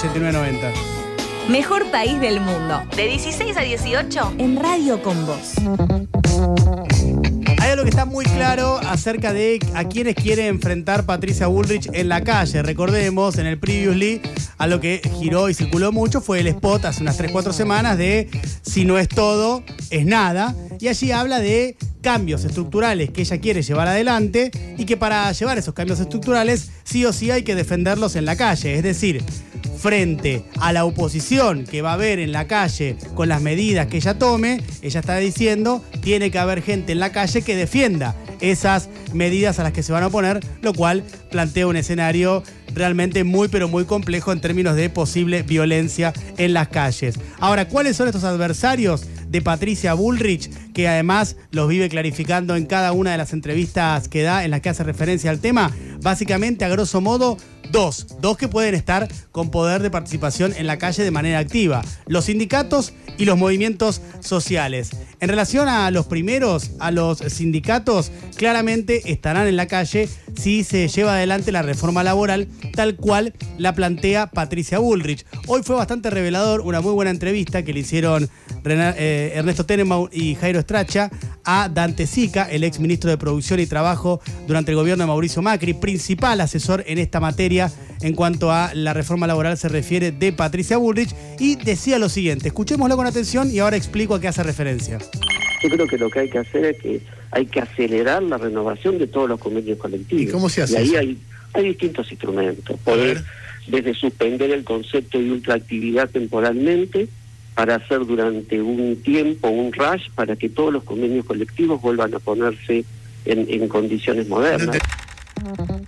8990. Mejor país del mundo. De 16 a 18 en Radio con Vos. Hay algo que está muy claro acerca de a quienes quiere enfrentar Patricia Bullrich en la calle. Recordemos, en el Previously, a lo que giró y circuló mucho fue el spot hace unas 3-4 semanas de Si no es todo, es nada. Y allí habla de cambios estructurales que ella quiere llevar adelante y que para llevar esos cambios estructurales sí o sí hay que defenderlos en la calle. Es decir, frente a la oposición que va a haber en la calle con las medidas que ella tome, ella está diciendo, tiene que haber gente en la calle que defienda esas medidas a las que se van a oponer, lo cual plantea un escenario realmente muy pero muy complejo en términos de posible violencia en las calles. Ahora, ¿cuáles son estos adversarios de Patricia Bullrich, que además los vive clarificando en cada una de las entrevistas que da en las que hace referencia al tema? Básicamente, a grosso modo, Dos, dos que pueden estar con poder de participación en la calle de manera activa, los sindicatos y los movimientos sociales. En relación a los primeros, a los sindicatos, claramente estarán en la calle si se lleva adelante la reforma laboral tal cual la plantea Patricia Bullrich. Hoy fue bastante revelador, una muy buena entrevista que le hicieron eh, Ernesto Tenenbaum y Jairo Estracha a Dante Sica, el ex ministro de Producción y Trabajo durante el gobierno de Mauricio Macri, principal asesor en esta materia en cuanto a la reforma laboral se refiere de Patricia Bullrich, y decía lo siguiente, escuchémoslo con atención y ahora explico a qué hace referencia. Yo creo que lo que hay que hacer es que hay que acelerar la renovación de todos los convenios colectivos. ¿Y cómo se hace? Y ahí hay, distintos instrumentos. Poder, desde suspender el concepto de ultraactividad temporalmente, para hacer durante un tiempo un rush para que todos los convenios colectivos vuelvan a ponerse en, condiciones modernas.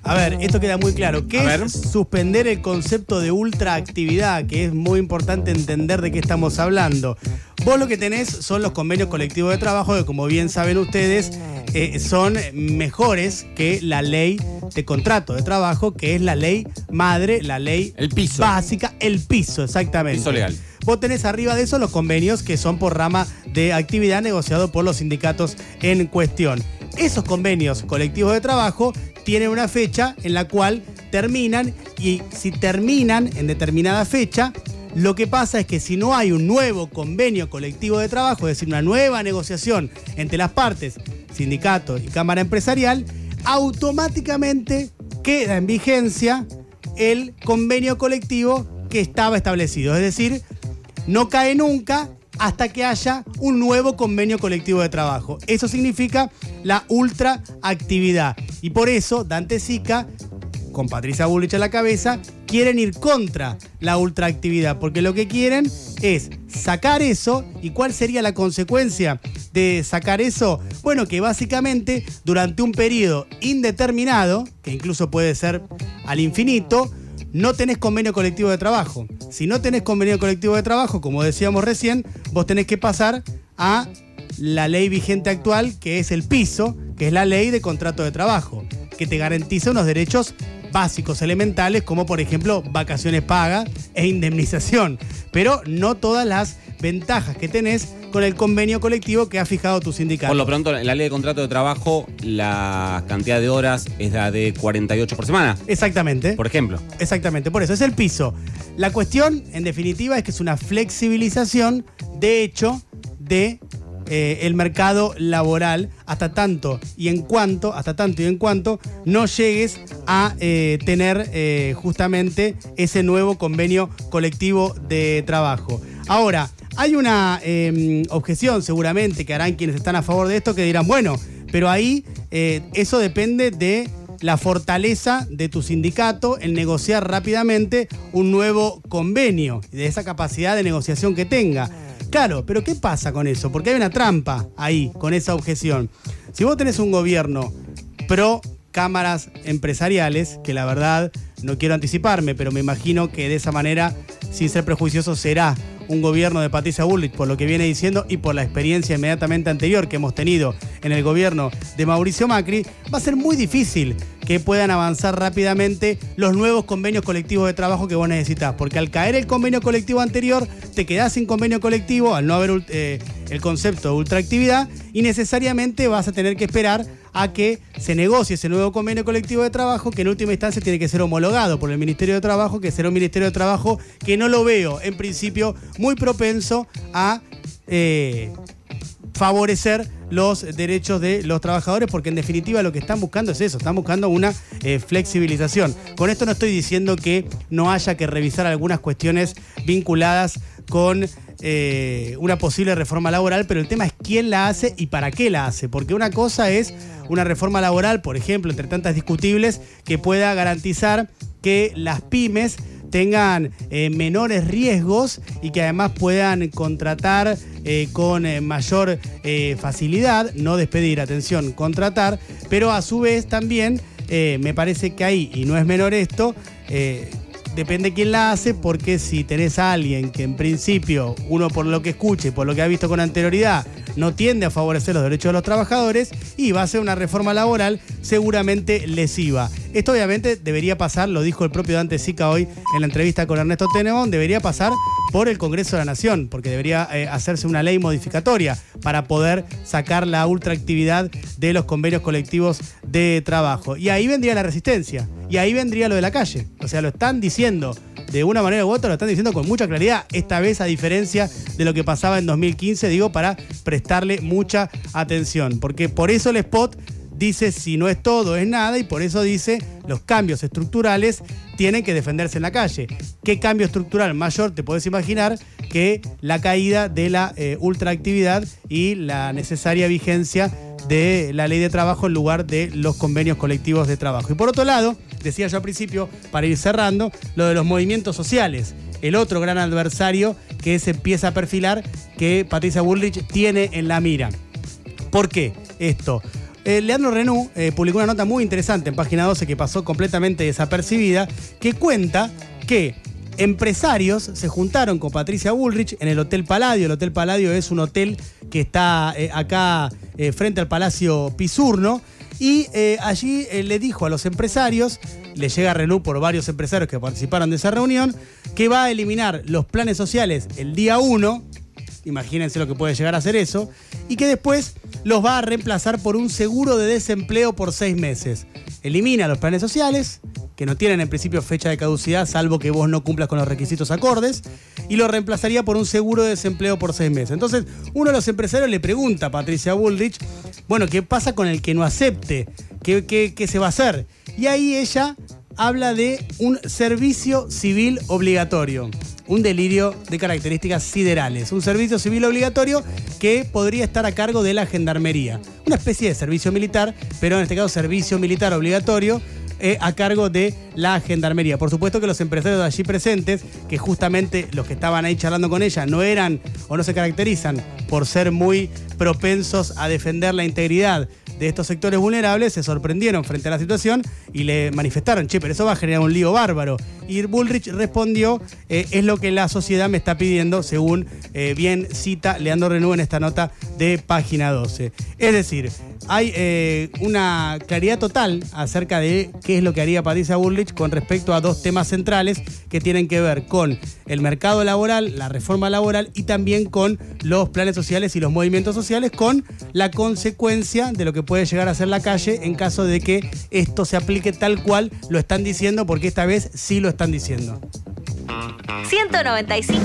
A ver, esto queda muy claro. ¿Qué es suspender el concepto de ultraactividad? Que es muy importante entender de qué estamos hablando. Vos lo que tenés son los convenios colectivos de trabajo que, como bien saben ustedes, eh, son mejores que la ley de contrato de trabajo, que es la ley madre, la ley el piso. básica, el piso, exactamente. Piso legal. Vos tenés arriba de eso los convenios que son por rama de actividad negociado por los sindicatos en cuestión. Esos convenios colectivos de trabajo tienen una fecha en la cual terminan y si terminan en determinada fecha, lo que pasa es que si no hay un nuevo convenio colectivo de trabajo, es decir, una nueva negociación entre las partes, sindicato y cámara empresarial, automáticamente queda en vigencia el convenio colectivo que estaba establecido. Es decir, no cae nunca hasta que haya un nuevo convenio colectivo de trabajo. Eso significa la ultraactividad. Y por eso Dante Sica, con Patricia Bullich a la cabeza, quieren ir contra la ultraactividad, porque lo que quieren es sacar eso. ¿Y cuál sería la consecuencia de sacar eso? Bueno, que básicamente durante un periodo indeterminado, que incluso puede ser al infinito, no tenés convenio colectivo de trabajo. Si no tenés convenio colectivo de trabajo, como decíamos recién, vos tenés que pasar a la ley vigente actual, que es el piso, que es la ley de contrato de trabajo, que te garantiza unos derechos básicos, elementales, como por ejemplo vacaciones pagas e indemnización, pero no todas las ventajas que tenés con el convenio colectivo que ha fijado tu sindicato. Por lo pronto, en la ley de contrato de trabajo, la cantidad de horas es la de 48 por semana. Exactamente. Por ejemplo. Exactamente, por eso es el piso. La cuestión, en definitiva, es que es una flexibilización, de hecho, de eh, el mercado laboral hasta tanto y en cuanto, hasta tanto y en cuanto no llegues a eh, tener eh, justamente ese nuevo convenio colectivo de trabajo. Ahora, hay una em, objeción seguramente que harán quienes están a favor de esto que dirán, bueno, pero ahí eso depende de la fortaleza de tu sindicato en negociar rápidamente un nuevo convenio, de esa capacidad de negociación que tenga. Claro, pero ¿qué pasa con eso? Porque hay una trampa ahí, con esa objeción. Si vos tenés un gobierno pro cámaras empresariales, que la verdad no quiero anticiparme, pero me imagino que de esa manera, sin ser prejuicioso, será un gobierno de Patricia Bullrich, por lo que viene diciendo y por la experiencia inmediatamente anterior que hemos tenido en el gobierno de Mauricio Macri, va a ser muy difícil que puedan avanzar rápidamente los nuevos convenios colectivos de trabajo que vos necesitas. Porque al caer el convenio colectivo anterior, te quedás sin convenio colectivo, al no haber eh, el concepto de ultraactividad, y necesariamente vas a tener que esperar a que se negocie ese nuevo convenio colectivo de trabajo que en última instancia tiene que ser homologado por el Ministerio de Trabajo, que será un Ministerio de Trabajo que no lo veo en principio muy propenso a eh, favorecer los derechos de los trabajadores, porque en definitiva lo que están buscando es eso, están buscando una eh, flexibilización. Con esto no estoy diciendo que no haya que revisar algunas cuestiones vinculadas con eh, una posible reforma laboral, pero el tema es quién la hace y para qué la hace, porque una cosa es una reforma laboral, por ejemplo, entre tantas discutibles, que pueda garantizar que las pymes tengan eh, menores riesgos y que además puedan contratar eh, con mayor facilidad, no despedir, atención, contratar, pero a su vez también me parece que ahí, y no es menor esto, depende quién la hace, porque si tenés a alguien que en principio, uno por lo que escuche, por lo que ha visto con anterioridad, no tiende a favorecer los derechos de los trabajadores y va a ser una reforma laboral seguramente lesiva. Esto obviamente debería pasar, lo dijo el propio Dante Sica hoy en la entrevista con Ernesto Tenebón, debería pasar por el Congreso de la Nación, porque debería eh, hacerse una ley modificatoria para poder sacar la ultraactividad de los convenios colectivos de trabajo. Y ahí vendría la resistencia, y ahí vendría lo de la calle. O sea, lo están diciendo de una manera u otra, lo están diciendo con mucha claridad, esta vez a diferencia de lo que pasaba en 2015, digo, para prestarle mucha atención, porque por eso el spot dice si no es todo, es nada, y por eso dice los cambios estructurales tienen que defenderse en la calle. ¿Qué cambio estructural mayor te puedes imaginar que la caída de la eh, ultraactividad y la necesaria vigencia de la ley de trabajo en lugar de los convenios colectivos de trabajo? Y por otro lado, decía yo al principio, para ir cerrando, lo de los movimientos sociales. El otro gran adversario que se empieza a perfilar que Patricia Bullrich tiene en la mira. ¿Por qué esto? Eh, Leandro Renú eh, publicó una nota muy interesante en página 12 que pasó completamente desapercibida, que cuenta que empresarios se juntaron con Patricia Bullrich en el Hotel Paladio. El Hotel Paladio es un hotel que está eh, acá frente al Palacio Pisurno. Y allí le dijo a los empresarios, le llega Renú por varios empresarios que participaron de esa reunión, que va a eliminar los planes sociales el día 1, imagínense lo que puede llegar a ser eso, y que después los va a reemplazar por un seguro de desempleo por seis meses. Elimina los planes sociales, que no tienen en principio fecha de caducidad, salvo que vos no cumplas con los requisitos acordes, y lo reemplazaría por un seguro de desempleo por seis meses. Entonces, uno de los empresarios le pregunta a Patricia Bullrich, bueno, ¿qué pasa con el que no acepte? ¿Qué, qué se va a hacer? Y ahí ella habla de un servicio civil obligatorio un delirio de características siderales, un servicio civil obligatorio que podría estar a cargo de la gendarmería. Una especie de servicio militar, pero en este caso servicio militar obligatorio eh, a cargo de la gendarmería. Por supuesto que los empresarios allí presentes, que justamente los que estaban ahí charlando con ella, no eran o no se caracterizan por ser muy propensos a defender la integridad de estos sectores vulnerables se sorprendieron frente a la situación y le manifestaron, che, pero eso va a generar un lío bárbaro. Y Bullrich respondió, eh, es lo que la sociedad me está pidiendo, según eh, bien cita Leandro Renú en esta nota de página 12. Es decir, hay eh, una claridad total acerca de qué es lo que haría Patricia Bullrich con respecto a dos temas centrales que tienen que ver con el mercado laboral, la reforma laboral y también con los planes sociales y los movimientos sociales, con la consecuencia de lo que puede llegar a ser la calle en caso de que esto se aplique tal cual lo están diciendo, porque esta vez sí lo están diciendo. 195